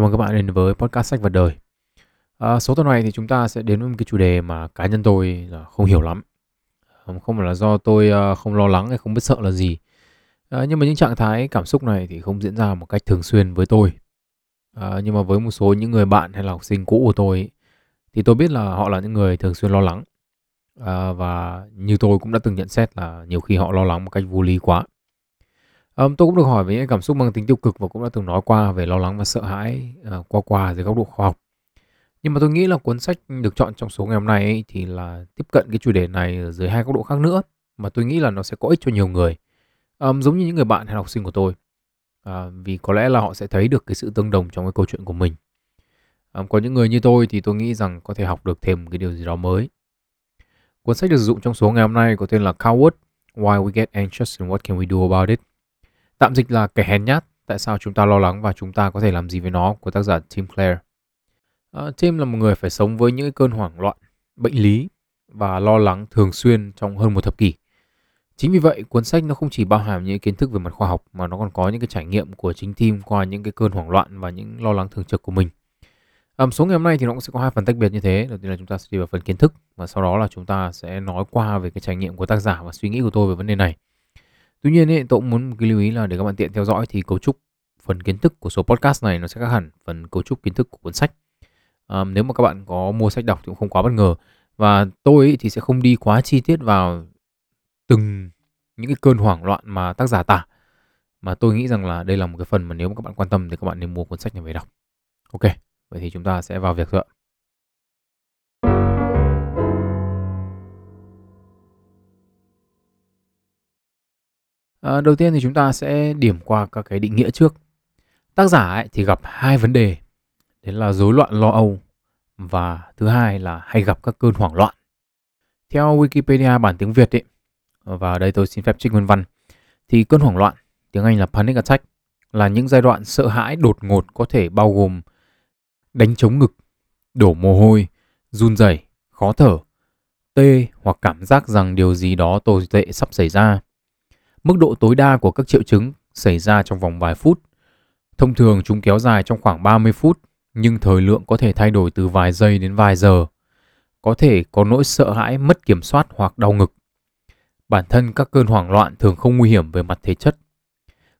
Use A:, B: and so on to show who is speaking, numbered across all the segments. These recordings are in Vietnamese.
A: Chào mừng các bạn đến với podcast sách và đời. À, số tuần này thì chúng ta sẽ đến với một cái chủ đề mà cá nhân tôi là không hiểu lắm. Không phải là do tôi à, không lo lắng hay không biết sợ là gì. À, nhưng mà những trạng thái cảm xúc này thì không diễn ra một cách thường xuyên với tôi. À, nhưng mà với một số những người bạn hay là học sinh cũ của tôi thì tôi biết là họ là những người thường xuyên lo lắng. À, và như tôi cũng đã từng nhận xét là nhiều khi họ lo lắng một cách vô lý quá. Um, tôi cũng được hỏi về những cảm xúc mang tính tiêu cực và cũng đã từng nói qua về lo lắng và sợ hãi uh, qua qua dưới góc độ khoa học. Nhưng mà tôi nghĩ là cuốn sách được chọn trong số ngày hôm nay ấy, thì là tiếp cận cái chủ đề này dưới hai góc độ khác nữa mà tôi nghĩ là nó sẽ có ích cho nhiều người. Um, giống như những người bạn hay học sinh của tôi. Uh, vì có lẽ là họ sẽ thấy được cái sự tương đồng trong cái câu chuyện của mình. Um, có những người như tôi thì tôi nghĩ rằng có thể học được thêm cái điều gì đó mới. Cuốn sách được sử dụng trong số ngày hôm nay có tên là Coward, Why We Get Anxious and What Can We Do About It Tạm dịch là kẻ hèn nhát, tại sao chúng ta lo lắng và chúng ta có thể làm gì với nó của tác giả Tim Clare. À, Tim là một người phải sống với những cơn hoảng loạn, bệnh lý và lo lắng thường xuyên trong hơn một thập kỷ. Chính vì vậy, cuốn sách nó không chỉ bao hàm những kiến thức về mặt khoa học mà nó còn có những cái trải nghiệm của chính Tim qua những cái cơn hoảng loạn và những lo lắng thường trực của mình. À, số ngày hôm nay thì nó cũng sẽ có hai phần tách biệt như thế. Đầu tiên là chúng ta sẽ đi vào phần kiến thức và sau đó là chúng ta sẽ nói qua về cái trải nghiệm của tác giả và suy nghĩ của tôi về vấn đề này. Tuy nhiên ấy, tôi cũng muốn một cái lưu ý là để các bạn tiện theo dõi thì cấu trúc phần kiến thức của số podcast này nó sẽ khác hẳn phần cấu trúc kiến thức của cuốn sách. À, nếu mà các bạn có mua sách đọc thì cũng không quá bất ngờ và tôi ấy thì sẽ không đi quá chi tiết vào từng những cái cơn hoảng loạn mà tác giả tả mà tôi nghĩ rằng là đây là một cái phần mà nếu mà các bạn quan tâm thì các bạn nên mua cuốn sách này về đọc. Ok, vậy thì chúng ta sẽ vào việc thôi À, đầu tiên thì chúng ta sẽ điểm qua các cái định nghĩa trước. Tác giả ấy thì gặp hai vấn đề, đấy là rối loạn lo âu và thứ hai là hay gặp các cơn hoảng loạn. Theo Wikipedia bản tiếng Việt ấy, và ở đây tôi xin phép trích nguyên văn, thì cơn hoảng loạn, tiếng Anh là panic attack, là những giai đoạn sợ hãi đột ngột có thể bao gồm đánh chống ngực, đổ mồ hôi, run rẩy, khó thở, tê hoặc cảm giác rằng điều gì đó tồi tệ sắp xảy ra Mức độ tối đa của các triệu chứng xảy ra trong vòng vài phút. Thông thường chúng kéo dài trong khoảng 30 phút, nhưng thời lượng có thể thay đổi từ vài giây đến vài giờ. Có thể có nỗi sợ hãi mất kiểm soát hoặc đau ngực. Bản thân các cơn hoảng loạn thường không nguy hiểm về mặt thể chất.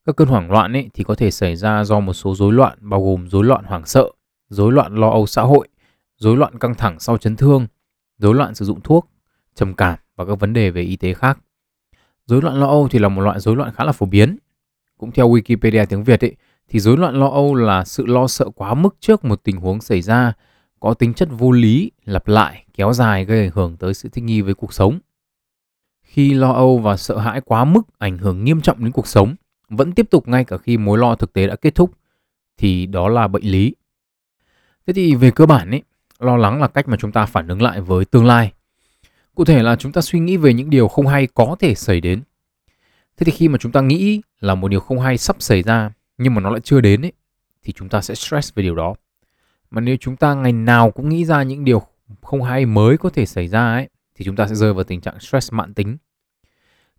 A: Các cơn hoảng loạn ấy thì có thể xảy ra do một số rối loạn bao gồm rối loạn hoảng sợ, rối loạn lo âu xã hội, rối loạn căng thẳng sau chấn thương, rối loạn sử dụng thuốc, trầm cảm và các vấn đề về y tế khác. Rối loạn lo âu thì là một loại rối loạn khá là phổ biến. Cũng theo Wikipedia tiếng Việt ấy, thì rối loạn lo âu là sự lo sợ quá mức trước một tình huống xảy ra, có tính chất vô lý, lặp lại, kéo dài gây ảnh hưởng tới sự thích nghi với cuộc sống. Khi lo âu và sợ hãi quá mức ảnh hưởng nghiêm trọng đến cuộc sống, vẫn tiếp tục ngay cả khi mối lo thực tế đã kết thúc, thì đó là bệnh lý. Thế thì về cơ bản ấy, lo lắng là cách mà chúng ta phản ứng lại với tương lai Cụ thể là chúng ta suy nghĩ về những điều không hay có thể xảy đến. Thế thì khi mà chúng ta nghĩ là một điều không hay sắp xảy ra nhưng mà nó lại chưa đến ấy, thì chúng ta sẽ stress về điều đó. Mà nếu chúng ta ngày nào cũng nghĩ ra những điều không hay mới có thể xảy ra ấy, thì chúng ta sẽ rơi vào tình trạng stress mãn tính.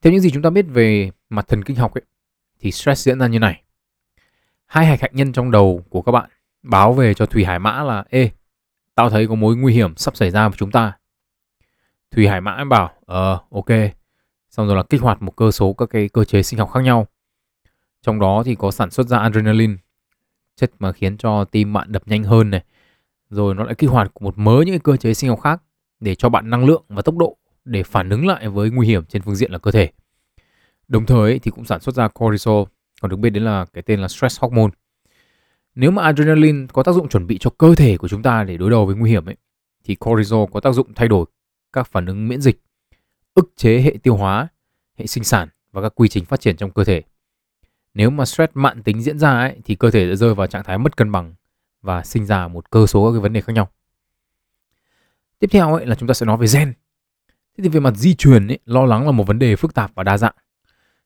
A: Theo những gì chúng ta biết về mặt thần kinh học ấy, thì stress diễn ra như này. Hai hạch hạnh nhân trong đầu của các bạn báo về cho Thủy Hải Mã là Ê, tao thấy có mối nguy hiểm sắp xảy ra với chúng ta. Thủy Hải Mã bảo ờ ok. Xong rồi là kích hoạt một cơ số các cái cơ chế sinh học khác nhau. Trong đó thì có sản xuất ra adrenaline. Chất mà khiến cho tim bạn đập nhanh hơn này. Rồi nó lại kích hoạt một mớ những cái cơ chế sinh học khác để cho bạn năng lượng và tốc độ để phản ứng lại với nguy hiểm trên phương diện là cơ thể. Đồng thời thì cũng sản xuất ra cortisol, còn được biết đến là cái tên là stress hormone. Nếu mà adrenaline có tác dụng chuẩn bị cho cơ thể của chúng ta để đối đầu với nguy hiểm ấy, thì cortisol có tác dụng thay đổi các phản ứng miễn dịch, ức chế hệ tiêu hóa, hệ sinh sản và các quy trình phát triển trong cơ thể. Nếu mà stress mạn tính diễn ra ấy, thì cơ thể sẽ rơi vào trạng thái mất cân bằng và sinh ra một cơ số các cái vấn đề khác nhau. Tiếp theo ấy là chúng ta sẽ nói về gen. Thế thì về mặt di truyền ấy, lo lắng là một vấn đề phức tạp và đa dạng.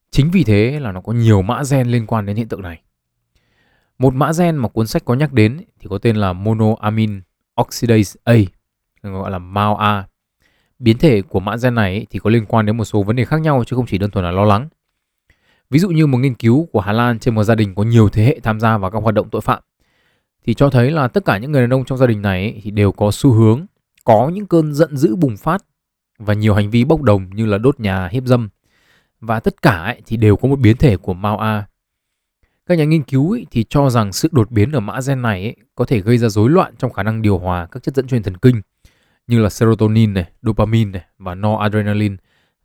A: Chính vì thế là nó có nhiều mã gen liên quan đến hiện tượng này. Một mã gen mà cuốn sách có nhắc đến thì có tên là monoamine oxidase A, gọi là MAO-A biến thể của mã gen này thì có liên quan đến một số vấn đề khác nhau chứ không chỉ đơn thuần là lo lắng. Ví dụ như một nghiên cứu của Hà Lan trên một gia đình có nhiều thế hệ tham gia vào các hoạt động tội phạm thì cho thấy là tất cả những người đàn ông trong gia đình này thì đều có xu hướng có những cơn giận dữ bùng phát và nhiều hành vi bốc đồng như là đốt nhà, hiếp dâm. Và tất cả ấy, thì đều có một biến thể của Mao A. Các nhà nghiên cứu ấy, thì cho rằng sự đột biến ở mã gen này ấy, có thể gây ra rối loạn trong khả năng điều hòa các chất dẫn truyền thần kinh như là serotonin này, dopamine này và noradrenaline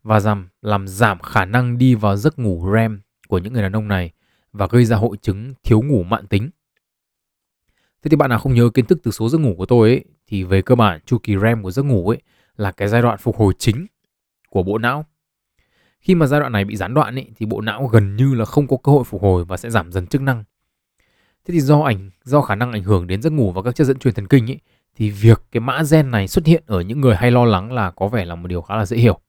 A: và giảm làm giảm khả năng đi vào giấc ngủ REM của những người đàn ông này và gây ra hội chứng thiếu ngủ mãn tính. Thế thì bạn nào không nhớ kiến thức từ số giấc ngủ của tôi ấy, thì về cơ bản chu kỳ REM của giấc ngủ ấy là cái giai đoạn phục hồi chính của bộ não. Khi mà giai đoạn này bị gián đoạn ấy, thì bộ não gần như là không có cơ hội phục hồi và sẽ giảm dần chức năng. Thế thì do ảnh do khả năng ảnh hưởng đến giấc ngủ và các chất dẫn truyền thần kinh ấy, thì việc cái mã gen này xuất hiện ở những người hay lo lắng là có vẻ là một điều khá là dễ hiểu.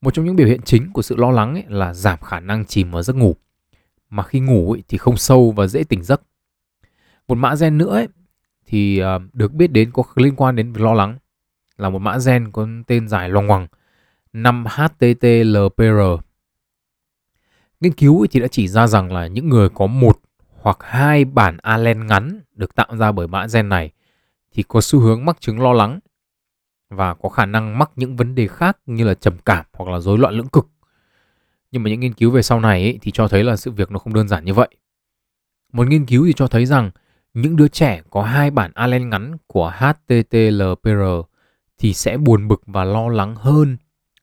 A: Một trong những biểu hiện chính của sự lo lắng ấy là giảm khả năng chìm vào giấc ngủ. Mà khi ngủ ấy thì không sâu và dễ tỉnh giấc. Một mã gen nữa ấy, thì ờ, được biết đến có liên quan đến lo lắng là một mã gen có tên dài loằng ngoằng 5-HTTLPR. Nghiên cứu thì đã chỉ ra rằng là những người có một hoặc hai bản alen ngắn được tạo ra bởi mã gen này thì có xu hướng mắc chứng lo lắng và có khả năng mắc những vấn đề khác như là trầm cảm hoặc là rối loạn lưỡng cực. Nhưng mà những nghiên cứu về sau này ấy, thì cho thấy là sự việc nó không đơn giản như vậy. Một nghiên cứu thì cho thấy rằng những đứa trẻ có hai bản Allen ngắn của HTTLPR thì sẽ buồn bực và lo lắng hơn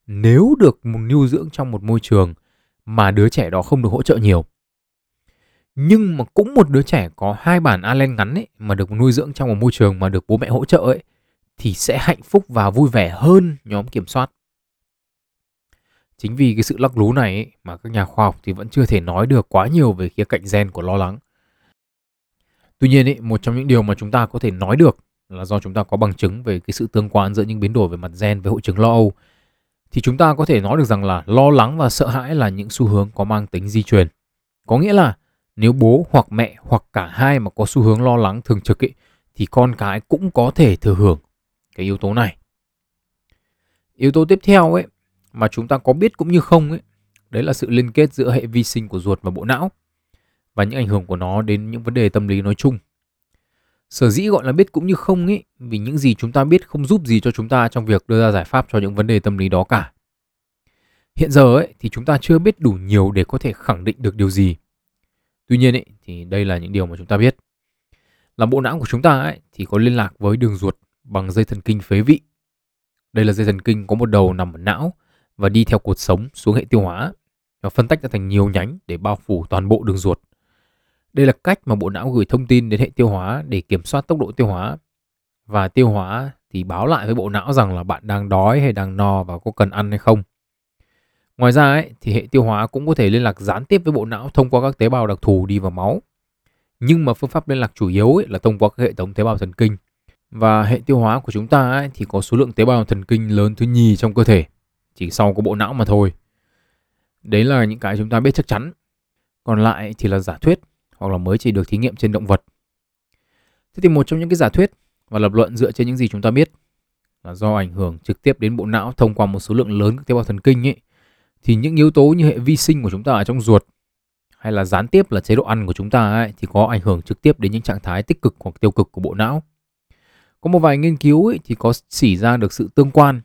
A: nếu được một nuôi dưỡng trong một môi trường mà đứa trẻ đó không được hỗ trợ nhiều. Nhưng mà cũng một đứa trẻ có hai bản Allen ngắn ấy mà được nuôi dưỡng trong một môi trường mà được bố mẹ hỗ trợ ấy thì sẽ hạnh phúc và vui vẻ hơn nhóm kiểm soát. Chính vì cái sự lắc lú này ấy, mà các nhà khoa học thì vẫn chưa thể nói được quá nhiều về khía cạnh gen của lo lắng. Tuy nhiên ấy, một trong những điều mà chúng ta có thể nói được là do chúng ta có bằng chứng về cái sự tương quan giữa những biến đổi về mặt gen với hội chứng lo âu thì chúng ta có thể nói được rằng là lo lắng và sợ hãi là những xu hướng có mang tính di truyền. Có nghĩa là nếu bố hoặc mẹ hoặc cả hai mà có xu hướng lo lắng thường trực ấy, thì con cái cũng có thể thừa hưởng cái yếu tố này. Yếu tố tiếp theo ấy mà chúng ta có biết cũng như không ấy, đấy là sự liên kết giữa hệ vi sinh của ruột và bộ não và những ảnh hưởng của nó đến những vấn đề tâm lý nói chung. Sở dĩ gọi là biết cũng như không ấy, vì những gì chúng ta biết không giúp gì cho chúng ta trong việc đưa ra giải pháp cho những vấn đề tâm lý đó cả. Hiện giờ ấy thì chúng ta chưa biết đủ nhiều để có thể khẳng định được điều gì. Tuy nhiên ấy thì đây là những điều mà chúng ta biết. Là bộ não của chúng ta ấy, thì có liên lạc với đường ruột bằng dây thần kinh phế vị. Đây là dây thần kinh có một đầu nằm ở não và đi theo cột sống xuống hệ tiêu hóa và phân tách ra thành nhiều nhánh để bao phủ toàn bộ đường ruột. Đây là cách mà bộ não gửi thông tin đến hệ tiêu hóa để kiểm soát tốc độ tiêu hóa. Và tiêu hóa thì báo lại với bộ não rằng là bạn đang đói hay đang no và có cần ăn hay không. Ngoài ra ấy, thì hệ tiêu hóa cũng có thể liên lạc gián tiếp với bộ não thông qua các tế bào đặc thù đi vào máu. Nhưng mà phương pháp liên lạc chủ yếu ấy là thông qua các hệ thống tế bào thần kinh. Và hệ tiêu hóa của chúng ta ấy, thì có số lượng tế bào thần kinh lớn thứ nhì trong cơ thể, chỉ sau có bộ não mà thôi. Đấy là những cái chúng ta biết chắc chắn. Còn lại thì là giả thuyết hoặc là mới chỉ được thí nghiệm trên động vật. Thế thì một trong những cái giả thuyết và lập luận dựa trên những gì chúng ta biết là do ảnh hưởng trực tiếp đến bộ não thông qua một số lượng lớn các tế bào thần kinh ấy thì những yếu tố như hệ vi sinh của chúng ta ở trong ruột hay là gián tiếp là chế độ ăn của chúng ta ấy, thì có ảnh hưởng trực tiếp đến những trạng thái tích cực hoặc tiêu cực của bộ não. Có một vài nghiên cứu ấy, thì có chỉ ra được sự tương quan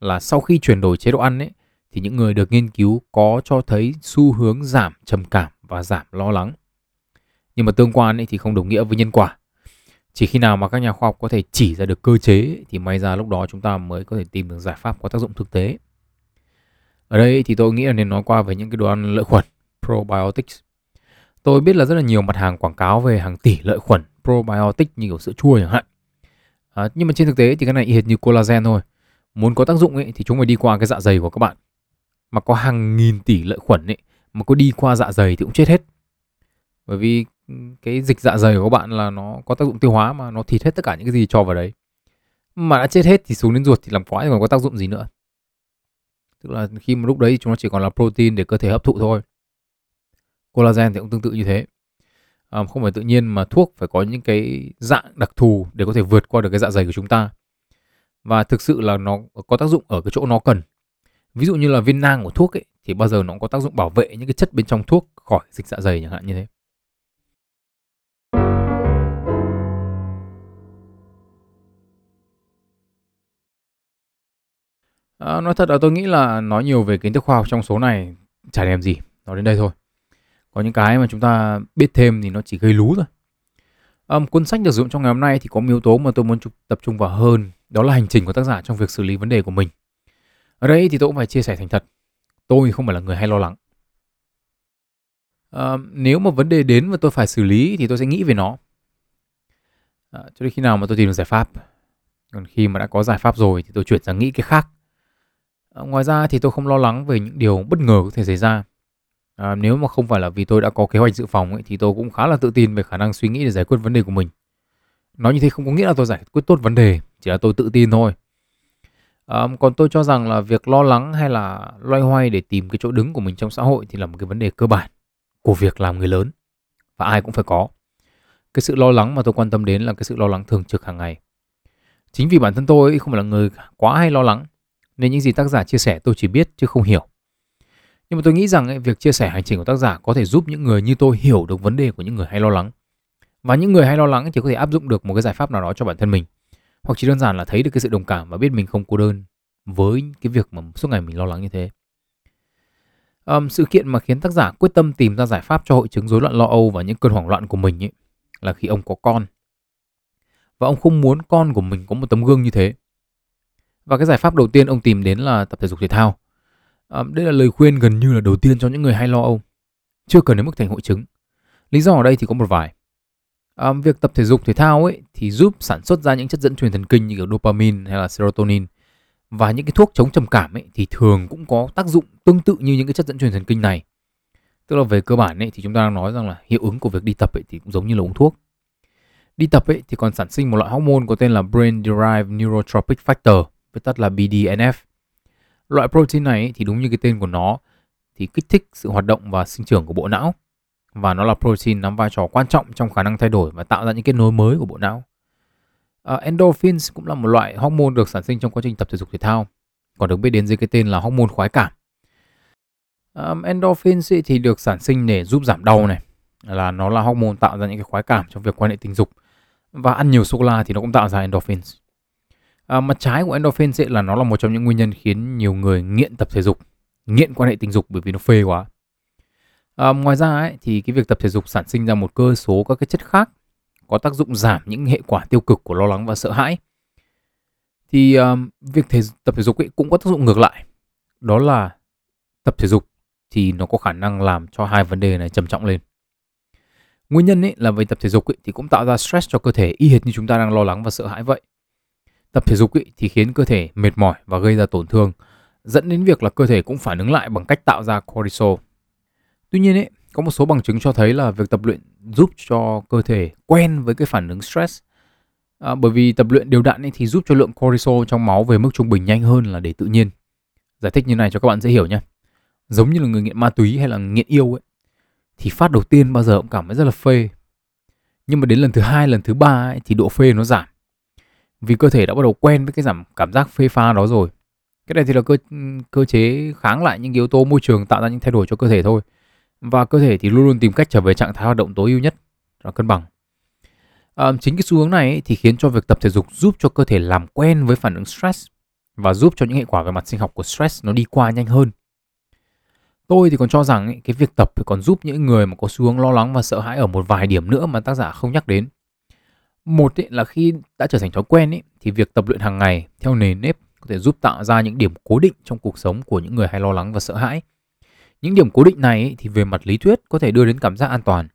A: là sau khi chuyển đổi chế độ ăn ấy, thì những người được nghiên cứu có cho thấy xu hướng giảm trầm cảm và giảm lo lắng. Nhưng mà tương quan ấy thì không đồng nghĩa với nhân quả. Chỉ khi nào mà các nhà khoa học có thể chỉ ra được cơ chế thì may ra lúc đó chúng ta mới có thể tìm được giải pháp có tác dụng thực tế. Ở đây thì tôi nghĩ là nên nói qua về những cái đồ ăn lợi khuẩn probiotics. Tôi biết là rất là nhiều mặt hàng quảng cáo về hàng tỷ lợi khuẩn probiotic như kiểu sữa chua chẳng hạn. À, nhưng mà trên thực tế thì cái này hệt như collagen thôi. Muốn có tác dụng ấy thì chúng phải đi qua cái dạ dày của các bạn. Mà có hàng nghìn tỷ lợi khuẩn ấy mà có đi qua dạ dày thì cũng chết hết. Bởi vì ừ, cái dịch dạ dày của các bạn là nó có tác dụng tiêu hóa mà nó thịt hết tất cả những cái gì cho vào đấy. Mà đã chết hết thì xuống đến ruột thì làm quái còn có tác dụng gì nữa. Tức là khi mà lúc đấy chúng nó chỉ còn là protein để cơ thể hấp thụ thôi. Collagen thì cũng tương tự như thế. À, không phải tự nhiên mà thuốc phải có những cái dạng đặc thù để có thể vượt qua được cái dạ dày của chúng ta. Và thực sự là nó có tác dụng ở cái chỗ nó cần. Ví dụ như là viên nang của thuốc ấy thì bao giờ nó cũng có tác dụng bảo vệ những cái chất bên trong thuốc khỏi dịch dạ dày chẳng hạn như thế. À, nói thật là tôi nghĩ là nói nhiều về kiến thức khoa học trong số này chả đem gì, nói đến đây thôi. Có những cái mà chúng ta biết thêm thì nó chỉ gây lú thôi. À, cuốn sách được dụng trong ngày hôm nay thì có một yếu tố mà tôi muốn tập trung vào hơn, đó là hành trình của tác giả trong việc xử lý vấn đề của mình. Ở đây thì tôi cũng phải chia sẻ thành thật, tôi không phải là người hay lo lắng. À, nếu mà vấn đề đến và tôi phải xử lý thì tôi sẽ nghĩ về nó. À, cho đến khi nào mà tôi tìm được giải pháp. Còn khi mà đã có giải pháp rồi thì tôi chuyển sang nghĩ cái khác. Ờ, ngoài ra thì tôi không lo lắng về những điều bất ngờ có thể xảy ra. À, nếu mà không phải là vì tôi đã có kế hoạch dự phòng ấy, thì tôi cũng khá là tự tin về khả năng suy nghĩ để giải quyết vấn đề của mình. Nói như thế không có nghĩa là tôi giải quyết tốt vấn đề, chỉ là tôi tự tin thôi. À, còn tôi cho rằng là việc lo lắng hay là loay hoay để tìm cái chỗ đứng của mình trong xã hội thì là một cái vấn đề cơ bản của việc làm người lớn và ai cũng phải có. Cái sự lo lắng mà tôi quan tâm đến là cái sự lo lắng thường trực hàng ngày. Chính vì bản thân tôi không phải là người quá hay lo lắng nên những gì tác giả chia sẻ tôi chỉ biết chứ không hiểu. Nhưng mà tôi nghĩ rằng ấy, việc chia sẻ hành trình của tác giả có thể giúp những người như tôi hiểu được vấn đề của những người hay lo lắng. Và những người hay lo lắng thì có thể áp dụng được một cái giải pháp nào đó cho bản thân mình. Hoặc chỉ đơn giản là thấy được cái sự đồng cảm và biết mình không cô đơn với cái việc mà suốt ngày mình lo lắng như thế. Um, sự kiện mà khiến tác giả quyết tâm tìm ra giải pháp cho hội chứng rối loạn lo âu và những cơn hoảng loạn của mình ấy, là khi ông có con. Và ông không muốn con của mình có một tấm gương như thế. Và cái giải pháp đầu tiên ông tìm đến là tập thể dục thể thao. À, đây là lời khuyên gần như là đầu tiên cho những người hay lo âu, chưa cần đến mức thành hội chứng. Lý do ở đây thì có một vài. À, việc tập thể dục thể thao ấy thì giúp sản xuất ra những chất dẫn truyền thần kinh như kiểu dopamine hay là serotonin và những cái thuốc chống trầm cảm ấy thì thường cũng có tác dụng tương tự như những cái chất dẫn truyền thần kinh này. Tức là về cơ bản ấy thì chúng ta đang nói rằng là hiệu ứng của việc đi tập ấy thì cũng giống như là uống thuốc. Đi tập ấy thì còn sản sinh một loại hormone có tên là brain derived neurotropic factor, viết tắt là BDNF Loại protein này thì đúng như cái tên của nó thì kích thích sự hoạt động và sinh trưởng của bộ não và nó là protein nắm vai trò quan trọng trong khả năng thay đổi và tạo ra những kết nối mới của bộ não. Uh, endorphins cũng là một loại hormone được sản sinh trong quá trình tập thể dục thể thao, còn được biết đến dưới cái tên là hormone khoái cảm. Um, endorphins thì được sản sinh để giúp giảm đau này, là nó là hormone tạo ra những cái khoái cảm trong việc quan hệ tình dục và ăn nhiều sô cô la thì nó cũng tạo ra endorphins. Ờ, à, mặt trái của endorphin sẽ là nó là một trong những nguyên nhân khiến nhiều người nghiện tập thể dục, nghiện quan hệ tình dục bởi vì nó phê quá. À, ngoài ra ấy, thì cái việc tập thể dục sản sinh ra một cơ số các cái chất khác có tác dụng giảm những hệ quả tiêu cực của lo lắng và sợ hãi. Thì um, việc thể, tập thể dục ấy cũng có tác dụng ngược lại. Đó là tập thể dục thì nó có khả năng làm cho hai vấn đề này trầm trọng lên. Nguyên nhân ấy là vì tập thể dục ấy, thì cũng tạo ra stress cho cơ thể y hệt như chúng ta đang lo lắng và sợ hãi vậy. Tập thể dục ý, thì khiến cơ thể mệt mỏi và gây ra tổn thương, dẫn đến việc là cơ thể cũng phản ứng lại bằng cách tạo ra cortisol. Tuy nhiên ấy, có một số bằng chứng cho thấy là việc tập luyện giúp cho cơ thể quen với cái phản ứng stress. À, bởi vì tập luyện đều đặn ấy thì giúp cho lượng cortisol trong máu về mức trung bình nhanh hơn là để tự nhiên. Giải thích như này cho các bạn dễ hiểu nhé. Giống như là người nghiện ma túy hay là nghiện yêu ấy, thì phát đầu tiên bao giờ cũng cảm thấy rất là phê. Nhưng mà đến lần thứ hai, lần thứ ba ấy, thì độ phê nó giảm vì cơ thể đã bắt đầu quen với cái giảm cảm giác phê pha đó rồi. Cái này thì là cơ cơ chế kháng lại những yếu tố môi trường tạo ra những thay đổi cho cơ thể thôi. Và cơ thể thì luôn luôn tìm cách trở về trạng thái hoạt động tối ưu nhất và cân bằng. À, chính cái xu hướng này ấy, thì khiến cho việc tập thể dục giúp cho cơ thể làm quen với phản ứng stress và giúp cho những hệ quả về mặt sinh học của stress nó đi qua nhanh hơn. Tôi thì còn cho rằng ấy, cái việc tập thì còn giúp những người mà có xu hướng lo lắng và sợ hãi ở một vài điểm nữa mà tác giả không nhắc đến một ý, là khi đã trở thành thói quen ý, thì việc tập luyện hàng ngày theo nền nếp có thể giúp tạo ra những điểm cố định trong cuộc sống của những người hay lo lắng và sợ hãi. Những điểm cố định này ý, thì về mặt lý thuyết có thể đưa đến cảm giác an toàn.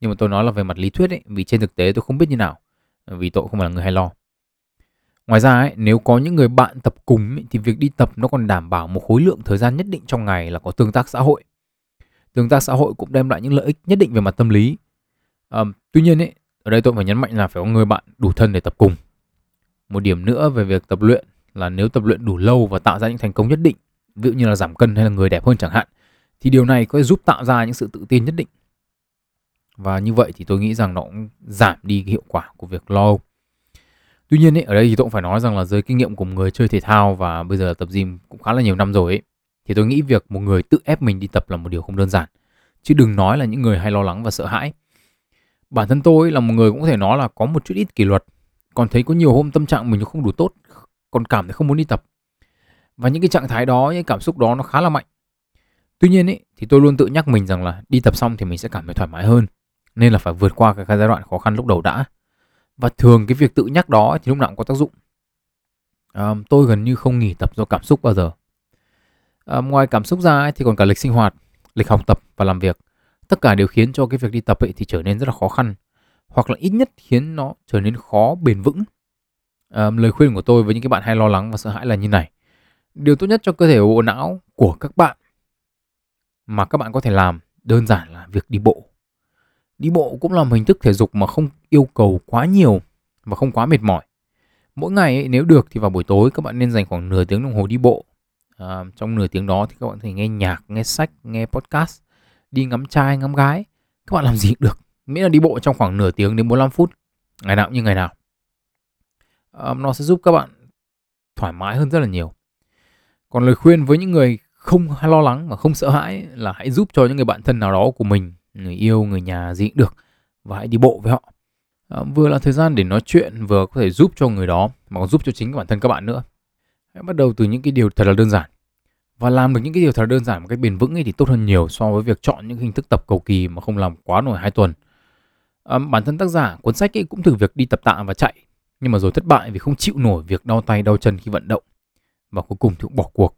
A: Nhưng mà tôi nói là về mặt lý thuyết ý, vì trên thực tế tôi không biết như nào, vì tôi không phải là người hay lo. Ngoài ra ấy, nếu có những người bạn tập cùng ấy, thì việc đi tập nó còn đảm bảo một khối lượng thời gian nhất định trong ngày là có tương tác xã hội. Tương tác xã hội cũng đem lại những lợi ích nhất định về mặt tâm lý. À, tuy nhiên ấy, ở đây tôi phải nhấn mạnh là phải có người bạn đủ thân để tập cùng. Một điểm nữa về việc tập luyện là nếu tập luyện đủ lâu và tạo ra những thành công nhất định, ví dụ như là giảm cân hay là người đẹp hơn chẳng hạn, thì điều này có thể giúp tạo ra những sự tự tin nhất định. Và như vậy thì tôi nghĩ rằng nó cũng giảm đi cái hiệu quả của việc lo Tuy nhiên ấy, ở đây thì tôi cũng phải nói rằng là dưới kinh nghiệm của một người chơi thể thao và bây giờ tập gym cũng khá là nhiều năm rồi ấy, thì tôi nghĩ việc một người tự ép mình đi tập là một điều không đơn giản. Chứ đừng nói là những người hay lo lắng và sợ hãi bản thân tôi là một người cũng có thể nói là có một chút ít kỷ luật. Còn thấy có nhiều hôm tâm trạng mình nó không đủ tốt còn cảm thấy không muốn đi tập. Và những cái trạng thái đó những cảm xúc đó nó khá là mạnh. Tuy nhiên ấy thì tôi luôn tự nhắc mình rằng là đi tập xong thì mình sẽ cảm thấy thoải mái hơn. Nên là phải vượt qua cái giai đoạn khó khăn lúc đầu đã. Và thường cái việc tự nhắc đó thì lúc nào cũng có tác dụng. À, tôi gần như không nghỉ tập do cảm xúc bao giờ. À, ngoài cảm xúc ra thì còn cả lịch sinh hoạt lịch học tập và làm việc tất cả đều khiến cho cái việc đi tập ấy thì trở nên rất là khó khăn hoặc là ít nhất khiến nó trở nên khó bền vững. À, lời khuyên của tôi với những cái bạn hay lo lắng và sợ hãi là như này. Điều tốt nhất cho cơ thể bộ não của các bạn mà các bạn có thể làm đơn giản là việc đi bộ. Đi bộ cũng là một hình thức thể dục mà không yêu cầu quá nhiều và không quá mệt mỏi. Mỗi ngày ấy, nếu được thì vào buổi tối các bạn nên dành khoảng nửa tiếng đồng hồ đi bộ. À, trong nửa tiếng đó thì các bạn có thể nghe nhạc nghe sách nghe podcast đi ngắm trai ngắm gái. Các bạn làm gì cũng được. Miễn là đi bộ trong khoảng nửa tiếng đến 45 phút. Ngày nào cũng như ngày nào. À, nó sẽ giúp các bạn thoải mái hơn rất là nhiều. Còn lời khuyên với những người không lo lắng và không sợ hãi là hãy giúp cho những người bạn thân nào đó của mình người yêu người nhà gì cũng được và hãy đi bộ với họ. À, vừa là thời gian để nói chuyện vừa có thể giúp cho người đó mà còn giúp cho chính bản thân các bạn nữa. Hãy bắt đầu từ những cái điều thật là đơn giản và làm được những cái điều thật đơn giản một cách bền vững ấy thì tốt hơn nhiều so với việc chọn những hình thức tập cầu kỳ mà không làm quá nổi hai tuần. À, bản thân tác giả cuốn sách ấy cũng thử việc đi tập tạ và chạy nhưng mà rồi thất bại vì không chịu nổi việc đau tay đau chân khi vận động và cuối cùng thì cũng bỏ cuộc.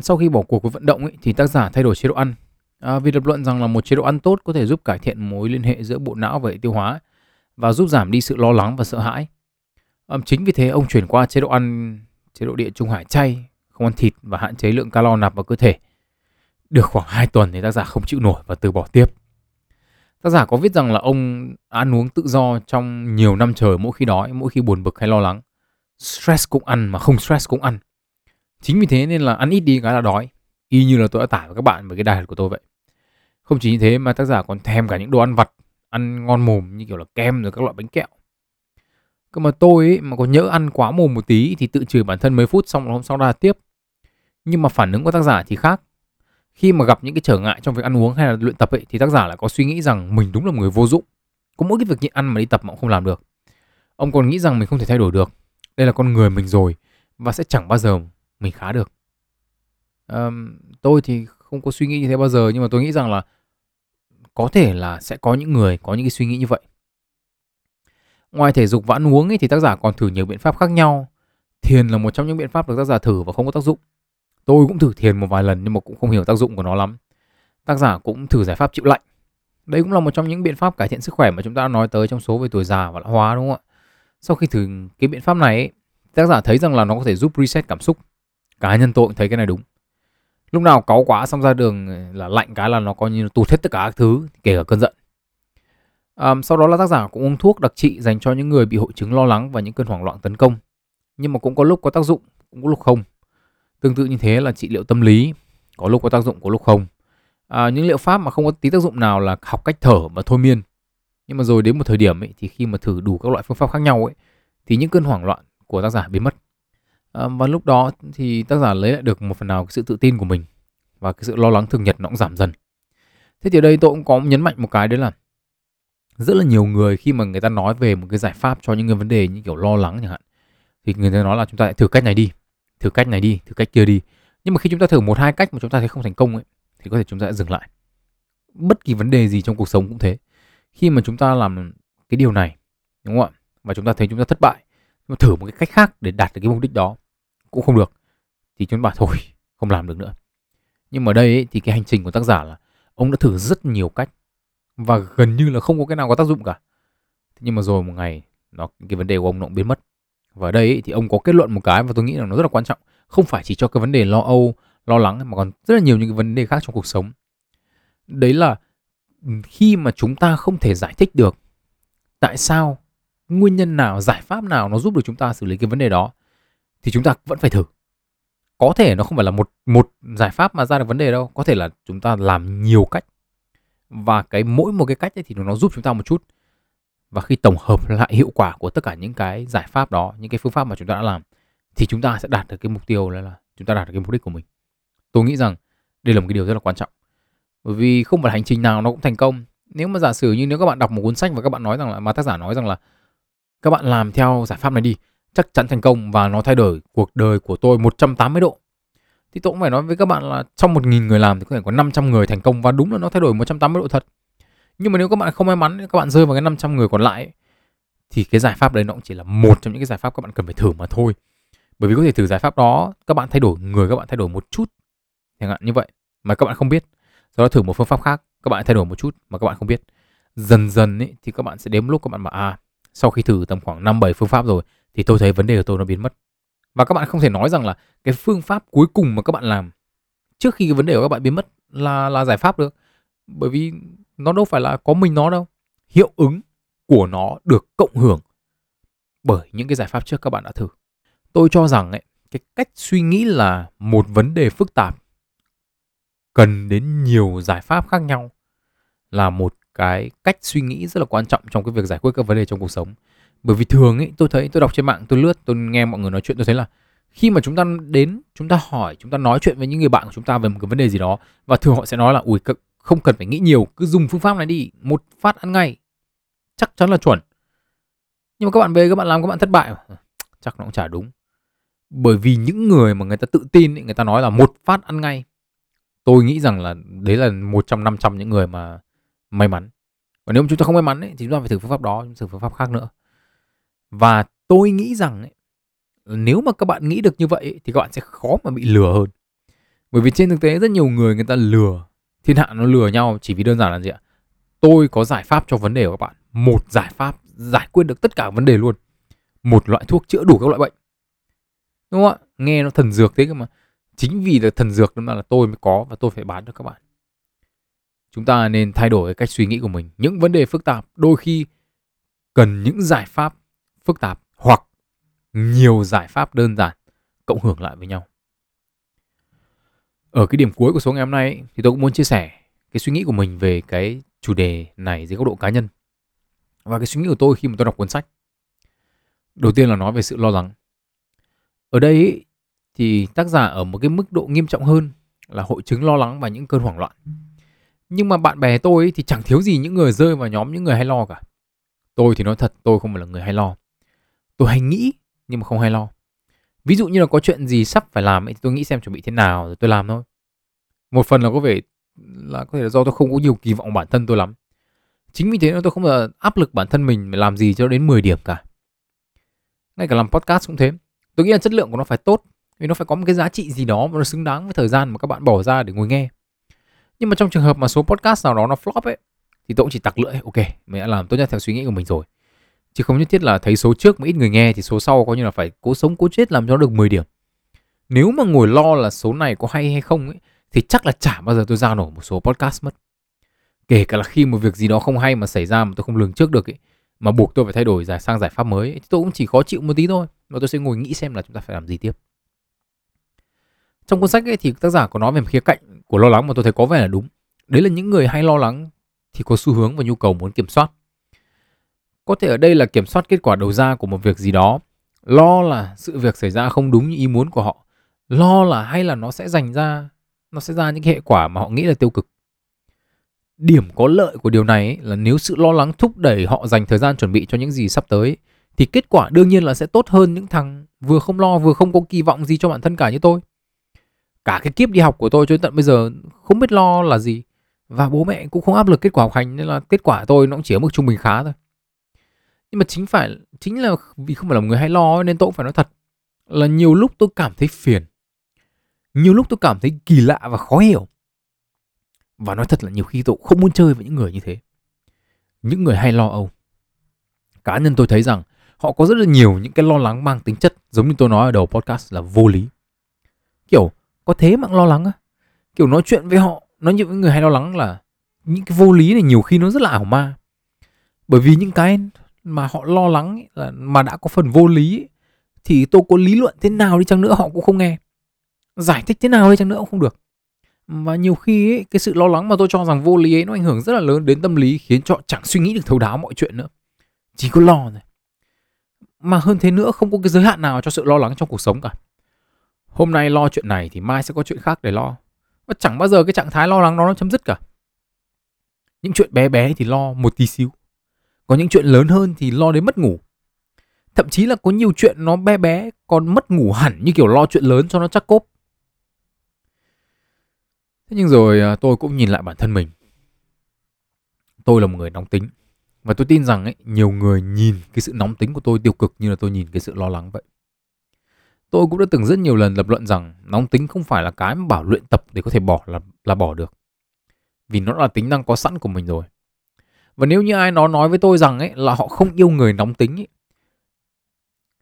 A: Sau khi bỏ cuộc với vận động ấy, thì tác giả thay đổi chế độ ăn. À, vì lập luận rằng là một chế độ ăn tốt có thể giúp cải thiện mối liên hệ giữa bộ não và hệ tiêu hóa và giúp giảm đi sự lo lắng và sợ hãi. À, chính vì thế ông chuyển qua chế độ ăn chế độ địa trung hải chay, không ăn thịt và hạn chế lượng calo nạp vào cơ thể. Được khoảng 2 tuần thì tác giả không chịu nổi và từ bỏ tiếp. Tác giả có viết rằng là ông ăn uống tự do trong nhiều năm trời mỗi khi đói, mỗi khi buồn bực hay lo lắng. Stress cũng ăn mà không stress cũng ăn. Chính vì thế nên là ăn ít đi cái là đói. Y như là tôi đã tải với các bạn về cái đài của tôi vậy. Không chỉ như thế mà tác giả còn thèm cả những đồ ăn vặt ăn ngon mồm như kiểu là kem rồi các loại bánh kẹo. Cơ mà tôi ấy, mà có nhỡ ăn quá mồm một tí thì tự chửi bản thân mấy phút xong hôm sau ra tiếp. Nhưng mà phản ứng của tác giả thì khác. Khi mà gặp những cái trở ngại trong việc ăn uống hay là luyện tập ấy thì tác giả lại có suy nghĩ rằng mình đúng là một người vô dụng. Có mỗi cái việc nhịn ăn mà đi tập mà cũng không làm được. Ông còn nghĩ rằng mình không thể thay đổi được. Đây là con người mình rồi và sẽ chẳng bao giờ mình khá được. à, tôi thì không có suy nghĩ như thế bao giờ nhưng mà tôi nghĩ rằng là có thể là sẽ có những người có những cái suy nghĩ như vậy. Ngoài thể dục và ăn uống ấy, thì tác giả còn thử nhiều biện pháp khác nhau. Thiền là một trong những biện pháp được tác giả thử và không có tác dụng. Tôi cũng thử thiền một vài lần nhưng mà cũng không hiểu tác dụng của nó lắm. Tác giả cũng thử giải pháp chịu lạnh. Đây cũng là một trong những biện pháp cải thiện sức khỏe mà chúng ta đã nói tới trong số về tuổi già và lão hóa đúng không ạ? Sau khi thử cái biện pháp này ấy, tác giả thấy rằng là nó có thể giúp reset cảm xúc. Cá nhân tôi cũng thấy cái này đúng lúc nào cáu quá xong ra đường ờ, là lạnh cái là nó coi như tụt hết tất cả các thứ kể cả cơn giận À, sau đó là tác giả cũng uống thuốc đặc trị dành cho những người bị hội chứng lo lắng và những cơn hoảng loạn tấn công nhưng mà cũng có lúc có tác dụng cũng có lúc không tương tự như thế là trị liệu tâm lý có lúc có tác dụng có lúc không. À, những liệu pháp mà không có tí tác dụng nào là học cách thở và thôi miên. Nhưng mà rồi đến một thời điểm ấy, thì khi mà thử đủ các loại phương pháp khác nhau ấy, thì những cơn hoảng loạn của tác giả biến mất. À, và lúc đó thì tác giả lấy lại được một phần nào cái sự tự tin của mình và cái sự lo lắng thường nhật nó cũng giảm dần. Thế thì ở đây tôi cũng có nhấn mạnh một cái đấy là rất là nhiều người khi mà người ta nói về một cái giải pháp cho những cái vấn đề như kiểu lo lắng chẳng hạn thì người ta nói là chúng ta hãy thử cách này đi thử cách này đi thử cách kia đi. Nhưng mà khi chúng ta thử một hai cách mà chúng ta thấy không thành công ấy thì có thể chúng ta sẽ dừng lại. Bất kỳ vấn đề gì trong cuộc sống cũng thế. Khi mà chúng ta làm cái điều này đúng không ạ? Và chúng ta thấy chúng ta thất bại mà thử một cái cách khác để đạt được cái mục đích đó cũng không được thì chúng ta bảo thôi không làm được nữa. Nhưng mà đây ấy, thì cái hành trình của tác giả là ông đã thử rất nhiều cách và gần như là không có cái nào có tác dụng cả. Thế nhưng mà rồi một ngày nó cái vấn đề của ông nó cũng biến mất và ở đây ấy, thì ông có kết luận một cái và tôi nghĩ là nó rất là quan trọng. Không phải chỉ cho cái vấn đề lo âu lo lắng mà còn rất là nhiều những cái vấn đề khác trong cuộc sống. Đấy là ừ, khi mà chúng ta không thể giải thích được tại sao nguyên nhân nào giải pháp nào nó giúp được chúng ta xử lý cái vấn đề đó thì chúng ta vẫn phải thử. Có thể nó không phải là một một giải pháp mà ra được vấn đề đâu có thể là chúng ta làm nhiều cách. Và cái mỗi một cái cách ấy thì nó giúp chúng ta một chút và khi tổng hợp lại hiệu quả của tất cả những cái giải pháp đó những cái phương pháp mà chúng ta đã làm thì chúng ta sẽ đạt được cái mục tiêu là, là chúng ta đạt được cái mục đích của mình tôi nghĩ rằng đây là một cái điều rất là quan trọng bởi vì không phải hành trình nào nó cũng thành công nếu mà giả sử như nếu các bạn đọc một cuốn sách và các bạn nói rằng là mà tác giả nói rằng là các bạn làm theo giải pháp này đi chắc chắn thành công và nó thay đổi cuộc đời của tôi 180 độ. Thì tôi cũng phải nói với các bạn là trong 1.000 người làm thì có thể có 500 người thành công và đúng là nó thay đổi 180 độ thật. Nhưng mà nếu các bạn không may mắn các bạn rơi vào cái 500 người còn lại thì cái giải pháp đấy nó cũng chỉ là một trong những cái giải pháp các bạn cần phải thử mà thôi. Bởi vì có thể thử giải pháp đó các bạn thay đổi người các bạn thay đổi một chút chẳng hạn như vậy mà các bạn không biết. Sau đó thử một phương pháp khác các bạn thay đổi một chút mà các bạn không biết. Dần dần ấy, thì các bạn sẽ đến lúc các bạn bảo à sau khi thử tầm khoảng 5 7 phương pháp rồi thì tôi thấy vấn đề của tôi nó biến mất. Và các bạn không thể nói rằng là cái phương pháp cuối cùng mà các bạn làm trước khi cái vấn đề của các bạn biến mất là là giải pháp được. Bởi vì nó đâu phải là có mình nó đâu. Hiệu ứng của nó được cộng hưởng bởi những cái giải pháp trước các bạn đã thử. Tôi cho rằng ấy, cái cách suy nghĩ là một vấn đề phức tạp cần đến nhiều giải pháp khác nhau là một cái cách suy nghĩ rất là quan trọng trong cái việc giải quyết các vấn đề trong cuộc sống bởi vì thường ấy tôi thấy tôi đọc trên mạng tôi lướt tôi nghe mọi người nói chuyện tôi thấy là khi mà chúng ta đến chúng ta hỏi chúng ta nói chuyện với những người bạn của chúng ta về một cái vấn đề gì đó và thường họ sẽ nói là ui không cần phải nghĩ nhiều cứ dùng phương pháp này đi một phát ăn ngay. Chắc chắn là chuẩn. Nhưng mà các bạn về các bạn làm các bạn thất bại. Chắc nó cũng chả đúng. Bởi vì những người mà người ta tự tin ấy, người ta nói là một phát ăn ngay. Tôi nghĩ rằng là đấy là một trong năm trăm những người mà may mắn. Còn nếu mà chúng ta không may mắn ấy, thì chúng ta phải thử phương pháp đó thử phương pháp khác nữa. Và tôi nghĩ rằng ấy, nếu mà các bạn nghĩ được như vậy ấy, thì các bạn sẽ khó mà bị lừa hơn. Bởi vì trên thực tế rất nhiều người người ta lừa thiên hạ nó lừa nhau chỉ vì đơn giản là gì ạ? Tôi có giải pháp cho vấn đề của các bạn. Một giải pháp giải quyết được tất cả vấn đề luôn. Một loại thuốc chữa đủ các loại bệnh. Đúng không ạ? Nghe nó thần dược thế cơ mà. Chính vì là thần dược nên là tôi mới có và tôi phải bán cho các bạn. Chúng ta nên thay đổi cái cách suy nghĩ của mình. Những vấn đề phức tạp đôi khi cần những giải pháp phức tạp hoặc nhiều giải pháp đơn giản cộng hưởng lại với nhau ở cái điểm cuối của số ngày hôm nay thì tôi cũng muốn chia sẻ cái suy nghĩ của mình về cái chủ đề này dưới góc độ cá nhân. Và cái suy nghĩ của tôi khi mà tôi đọc cuốn sách. Đầu tiên là nói về sự lo lắng. Ở đây thì tác giả ở một cái mức độ nghiêm trọng hơn là hội chứng lo lắng và những cơn hoảng loạn. Nhưng mà bạn bè tôi thì chẳng thiếu gì những người rơi vào nhóm những người hay lo cả. Tôi thì nói thật, tôi không phải là người hay lo. Tôi hay nghĩ nhưng mà không hay lo ví dụ như là có chuyện gì sắp phải làm ấy, thì tôi nghĩ xem chuẩn bị thế nào rồi tôi làm thôi. Một phần là có vẻ là có thể là do tôi không có nhiều kỳ vọng bản thân tôi lắm. Chính vì thế nên tôi không bao áp lực bản thân mình làm gì cho đến 10 điểm cả. Ngay cả làm podcast cũng thế. Tôi nghĩ là chất lượng của nó phải tốt vì nó phải có một cái giá trị gì đó mà nó xứng đáng với thời gian mà các bạn bỏ ra để ngồi nghe. Nhưng mà trong trường hợp mà số podcast nào đó nó flop ấy thì tôi cũng chỉ tặc lưỡi ok mình đã làm tốt nhất theo suy nghĩ của mình rồi chứ không nhất thiết là thấy số trước mà ít người nghe thì số sau coi như là phải cố sống cố chết làm cho được 10 điểm. Nếu mà ngồi lo là số này có hay hay không ấy thì chắc là chả bao giờ tôi ra nổi một số podcast mất. Kể cả là khi một việc gì đó không hay mà xảy ra mà tôi không lường trước được ấy mà buộc tôi phải thay đổi giải sang giải pháp mới ấy, thì tôi cũng chỉ khó chịu một tí thôi và tôi sẽ ngồi nghĩ xem là chúng ta phải làm gì tiếp. Trong cuốn sách ấy thì tác giả có nói về một khía cạnh của lo lắng mà tôi thấy có vẻ là đúng. Đấy là những người hay lo lắng thì có xu hướng và nhu cầu muốn kiểm soát có thể ở đây là kiểm soát kết quả đầu ra của một việc gì đó. Lo là sự việc xảy ra không đúng như ý muốn của họ. Lo là hay là nó sẽ dành ra, nó sẽ ra những hệ quả mà họ nghĩ là tiêu cực. Điểm có lợi của điều này là nếu sự lo lắng thúc đẩy họ dành thời gian chuẩn bị cho những gì sắp tới, thì kết quả đương nhiên là sẽ tốt hơn những thằng vừa không lo vừa không có kỳ vọng gì cho bản thân cả như tôi. Cả cái kiếp đi học của tôi cho đến tận bây giờ không biết lo là gì và bố mẹ cũng không áp lực kết quả học hành nên là kết quả tôi nó cũng chỉ ở mức trung bình khá thôi nhưng mà chính phải, chính là vì không phải là một người hay lo nên tôi cũng phải nói thật. Là nhiều lúc tôi cảm thấy phiền. Nhiều lúc tôi cảm thấy kỳ lạ và khó hiểu. Và nói thật là nhiều khi tôi cũng không muốn chơi với những người như thế. Những người hay lo âu. Cá nhân tôi thấy rằng họ có rất là nhiều những cái lo lắng mang tính chất giống như tôi nói ở đầu podcast là vô lý. Kiểu, có thế mà lo lắng á. Kiểu nói chuyện với họ, nói như với người hay lo lắng là những cái vô lý này nhiều khi nó rất là ảo ma. Bởi vì những cái mà họ lo lắng ấy, là mà đã có phần vô lý ấy, thì tôi có lý luận thế nào đi chăng nữa họ cũng không nghe. Giải thích thế nào đi chăng nữa cũng không được. Và nhiều khi ấy, cái sự lo lắng mà tôi cho rằng vô lý ấy nó ảnh hưởng rất là lớn đến tâm lý khiến cho chẳng suy nghĩ được thấu đáo mọi chuyện nữa. Chỉ có lo thôi. Mà hơn thế nữa không có cái giới hạn nào cho sự lo lắng trong cuộc sống cả. Hôm nay lo chuyện này thì mai sẽ có chuyện khác để lo. Và chẳng bao giờ cái trạng thái lo lắng đó nó chấm dứt cả. Những chuyện bé bé thì lo một tí xíu có những chuyện lớn hơn thì lo đến mất ngủ. Thậm chí là có nhiều chuyện nó bé bé còn mất ngủ hẳn như kiểu lo chuyện lớn cho nó chắc cốp. Thế nhưng rồi à, tôi cũng nhìn lại bản thân mình. Tôi là một người nóng tính. Và tôi tin rằng ấy, nhiều người nhìn cái sự nóng tính của tôi tiêu cực như là tôi nhìn cái sự lo lắng vậy. Tôi cũng đã từng rất nhiều lần lập luận rằng nóng tính không phải là cái mà bảo luyện tập để có thể bỏ là là bỏ được. Vì nó là tính năng có sẵn của mình rồi và nếu như ai nó nói với tôi rằng ấy là họ không yêu người nóng tính ấy,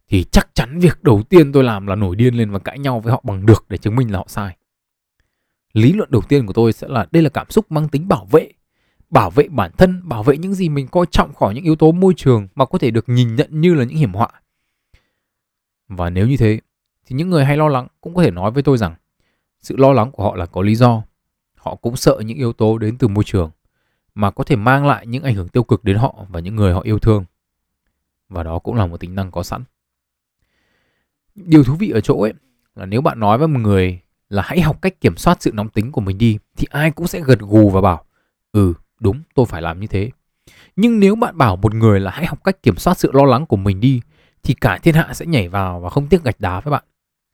A: thì chắc chắn việc đầu tiên tôi làm là nổi điên lên và cãi nhau với họ bằng được để chứng minh là họ sai. Lý luận đầu tiên của tôi sẽ là đây là cảm xúc mang tính bảo vệ, bảo vệ bản thân, bảo vệ những gì mình coi trọng khỏi những yếu tố môi trường mà có thể được nhìn nhận như là những hiểm họa. Và nếu như thế, thì những người hay lo lắng cũng có thể nói với tôi rằng sự lo lắng của họ là có lý do. Họ cũng sợ những yếu tố đến từ môi trường mà có thể mang lại những ảnh hưởng tiêu cực đến họ và những người họ yêu thương. Và đó cũng là một tính năng có sẵn. Điều thú vị ở chỗ ấy là nếu bạn nói với một người là hãy học cách kiểm soát sự nóng tính của mình đi, thì ai cũng sẽ gật gù và bảo ừ đúng, tôi phải làm như thế. Nhưng nếu bạn bảo một người là hãy học cách kiểm soát sự lo lắng của mình đi, thì cả thiên hạ sẽ nhảy vào và không tiếc gạch đá với bạn.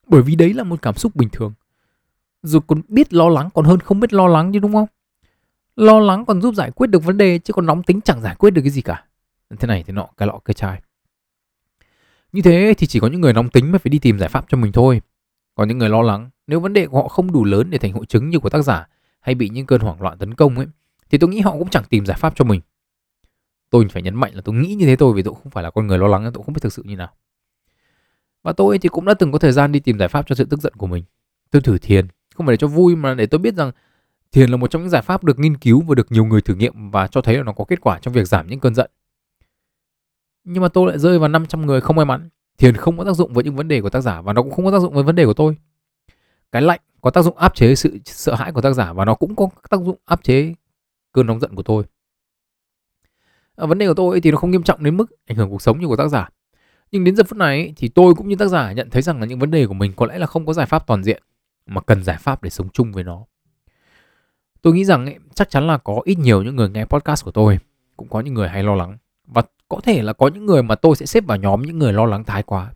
A: Bởi vì đấy là một cảm xúc bình thường. Rồi còn biết lo lắng còn hơn không biết lo lắng chứ, đúng không? Lo lắng còn giúp giải quyết được vấn đề chứ còn nóng tính chẳng giải quyết được cái gì cả. Thế này thế nọ cái lọ cái chai. Như thế thì chỉ có những người nóng tính mới phải đi tìm giải pháp cho mình thôi. Còn những người lo lắng, nếu vấn đề của họ không đủ lớn để thành hội chứng như của tác giả hay bị những cơn hoảng loạn tấn công ấy, thì tôi nghĩ họ cũng chẳng tìm giải pháp cho mình. Tôi phải nhấn mạnh là tôi nghĩ như thế thôi vì tôi không phải là con người lo lắng, tôi không biết thực sự như nào. Và tôi thì cũng đã từng có thời gian đi tìm giải pháp cho sự tức giận của mình. Tôi thử thiền, không phải để cho vui mà để tôi biết rằng thiền là một trong những giải pháp được nghiên cứu và được nhiều người thử nghiệm và cho thấy là nó có kết quả trong việc giảm những cơn giận. Nhưng mà tôi lại rơi vào 500 người không may mắn. Thiền không có tác dụng với những vấn đề của tác giả và nó cũng không có tác dụng với vấn đề của tôi. Cái lạnh có tác dụng áp chế sự sợ hãi của tác giả và nó cũng có tác dụng áp chế cơn nóng giận của tôi. À, vấn đề của tôi thì nó không nghiêm trọng đến mức ảnh hưởng cuộc sống như của tác giả. Nhưng đến giờ phút này thì tôi cũng như tác giả nhận thấy rằng là những vấn đề của mình có lẽ là không có giải pháp toàn diện mà cần giải pháp để sống chung với nó. Tôi nghĩ rằng ấy, chắc chắn là có ít nhiều những người nghe podcast của tôi. Cũng có những người hay lo lắng. Và có thể là có những người mà tôi sẽ xếp vào nhóm những người lo lắng thái quá.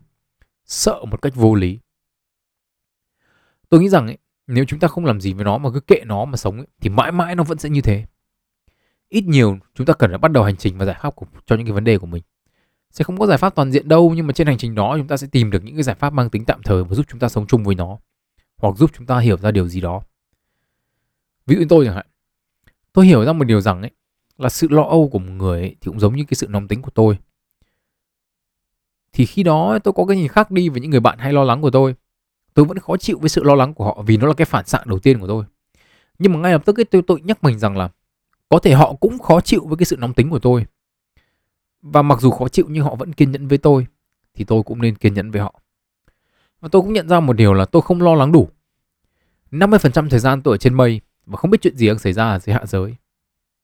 A: Sợ một cách vô lý. Tôi nghĩ rằng ấy, nếu chúng ta không làm gì với nó mà cứ kệ nó mà sống ấy, thì mãi mãi nó vẫn sẽ như thế. Ít nhiều chúng ta cần phải bắt đầu hành trình và giải pháp của, cho những cái vấn đề của mình. Sẽ không có giải pháp toàn diện đâu nhưng mà trên hành trình đó chúng ta sẽ tìm được những cái giải pháp mang tính tạm thời và giúp chúng ta sống chung với nó. Hoặc giúp chúng ta hiểu ra điều gì đó ví dụ như tôi chẳng hạn. Tôi hiểu ra một điều rằng ấy là sự lo âu của một người ấy, thì cũng giống như cái sự nóng tính của tôi. Thì khi đó tôi có cái nhìn khác đi với những người bạn hay lo lắng của tôi. Tôi vẫn khó chịu với sự lo lắng của họ vì nó là cái phản xạ đầu tiên của tôi. Nhưng mà ngay lập tức ấy, tôi tôi nhắc mình rằng là có thể họ cũng khó chịu với cái sự nóng tính của tôi. Và mặc dù khó chịu nhưng họ vẫn kiên nhẫn với tôi thì tôi cũng nên kiên nhẫn với họ. Và tôi cũng nhận ra một điều là tôi không lo lắng đủ. 50% thời gian tôi ở trên mây và không biết chuyện gì đang xảy ra ở dưới hạ giới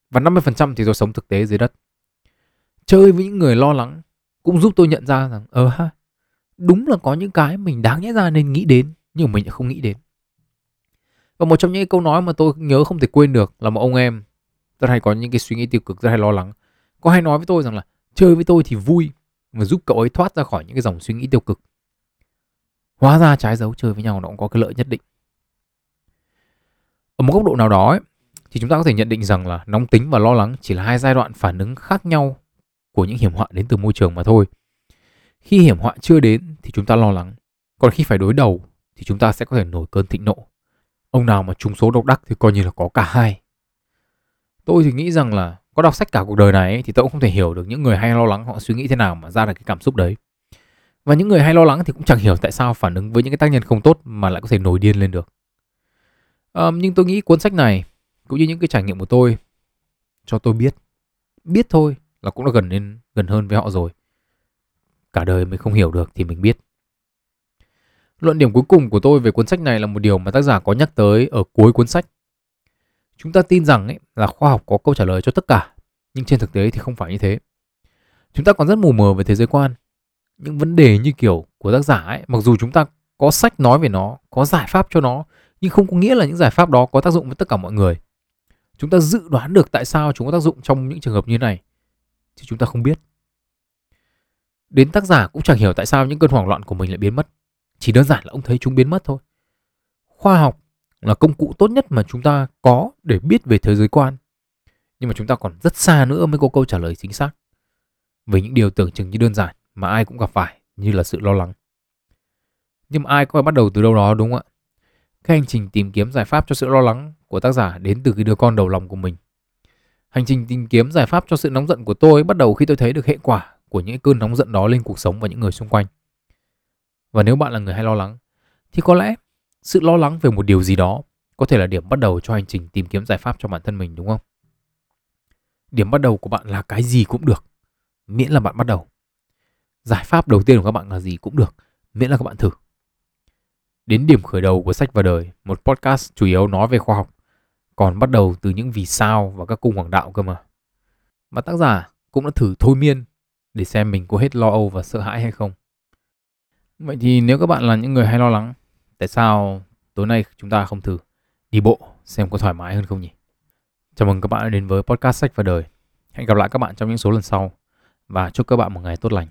A: và 50% thì tôi sống thực tế dưới đất. Chơi với những người lo lắng cũng giúp tôi nhận ra rằng ờ ha, đúng là có những cái mình đáng nhẽ ra nên nghĩ đến nhưng mình lại không nghĩ đến. Và một trong những câu nói mà tôi nhớ không thể quên được là một ông em rất hay có những cái suy nghĩ tiêu cực, rất hay lo lắng. Có hay nói với tôi rằng là chơi với tôi thì vui và giúp cậu ấy thoát ra khỏi những cái dòng suy nghĩ tiêu cực. Hóa ra trái dấu chơi với nhau nó cũng có cái lợi nhất định. Ở một góc độ nào đó ấy, thì chúng ta có thể nhận định rằng là nóng tính và lo lắng chỉ là hai giai đoạn phản ứng khác nhau của những hiểm họa đến từ môi trường mà thôi. Khi hiểm họa chưa đến thì chúng ta lo lắng, còn khi phải đối đầu thì chúng ta sẽ có thể nổi cơn thịnh nộ. Ông nào mà trúng số độc đắc thì coi như là có cả hai. Tôi thì nghĩ rằng là có đọc sách cả cuộc đời này thì tôi cũng không thể hiểu được những người hay lo lắng họ suy nghĩ thế nào mà ra được cái cảm xúc đấy. Và những người hay lo lắng thì cũng chẳng hiểu tại sao phản ứng với những cái tác nhân không tốt mà lại có thể nổi điên lên được. Um, nhưng tôi nghĩ cuốn sách này cũng như những cái trải nghiệm của tôi cho tôi biết biết thôi là cũng đã gần lên gần hơn với họ rồi. Cả đời mình không hiểu được thì mình biết. Luận điểm cuối cùng của tôi về cuốn sách này là một điều mà tác giả có nhắc tới ở cuối cuốn sách. Chúng ta tin rằng ấy, là khoa học có câu trả lời cho tất cả nhưng trên thực tế thì không phải như thế. Chúng ta còn rất mù mờ về thế giới quan. Những vấn đề như kiểu của tác giả ấy mặc dù chúng ta có sách nói về nó có giải pháp cho nó nhưng không có nghĩa là những giải pháp đó có tác dụng với tất cả mọi người chúng ta dự đoán được tại sao chúng có tác dụng trong những trường hợp như này, thì chúng ta không biết Đến tác giả cũng chẳng hiểu tại sao những cơn hoảng loạn của mình lại biến mất. Chỉ đơn giản là ông thấy chúng biến mất thôi. Khoa học là công cụ tốt nhất mà chúng ta có để biết về thế giới quan. Nhưng mà chúng ta còn rất xa nữa mới có câu trả lời chính xác. Về những điều tưởng chừng như đơn giản mà ai cũng gặp phải, như là sự lo lắng. Nhưng mà ai có phải bắt đầu từ đâu đó, đúng không ạ? Cái hành trình tìm kiếm giải pháp cho sự lo lắng của tác giả đến từ cái đứa con đầu lòng của mình. Hành trình tìm kiếm giải pháp cho sự nóng giận của tôi bắt đầu khi tôi thấy được hệ quả của những cơn nóng giận đó lên cuộc sống và những người xung quanh. Và nếu bạn là người hay lo lắng, thì có lẽ sự lo lắng về một điều gì đó có thể là điểm bắt đầu cho hành trình tìm kiếm giải pháp cho bản thân mình đúng không? Điểm bắt đầu của bạn là cái gì cũng được, miễn là bạn bắt đầu. Giải pháp đầu tiên của các bạn là gì cũng được, miễn là các bạn thử. Đến điểm khởi đầu của sách và đời, một podcast chủ yếu nói về khoa học, còn bắt đầu từ những vì sao và các cung hoàng đạo cơ mà. Mà tác giả cũng đã thử thôi miên để xem mình có hết lo âu và sợ hãi hay không. Vậy thì nếu các bạn là những người hay lo lắng, tại sao tối nay chúng ta không thử đi bộ xem có thoải mái hơn không nhỉ? Chào mừng các bạn đã đến với podcast sách và đời. Hẹn gặp lại các bạn trong những số lần sau và chúc các bạn một ngày tốt lành.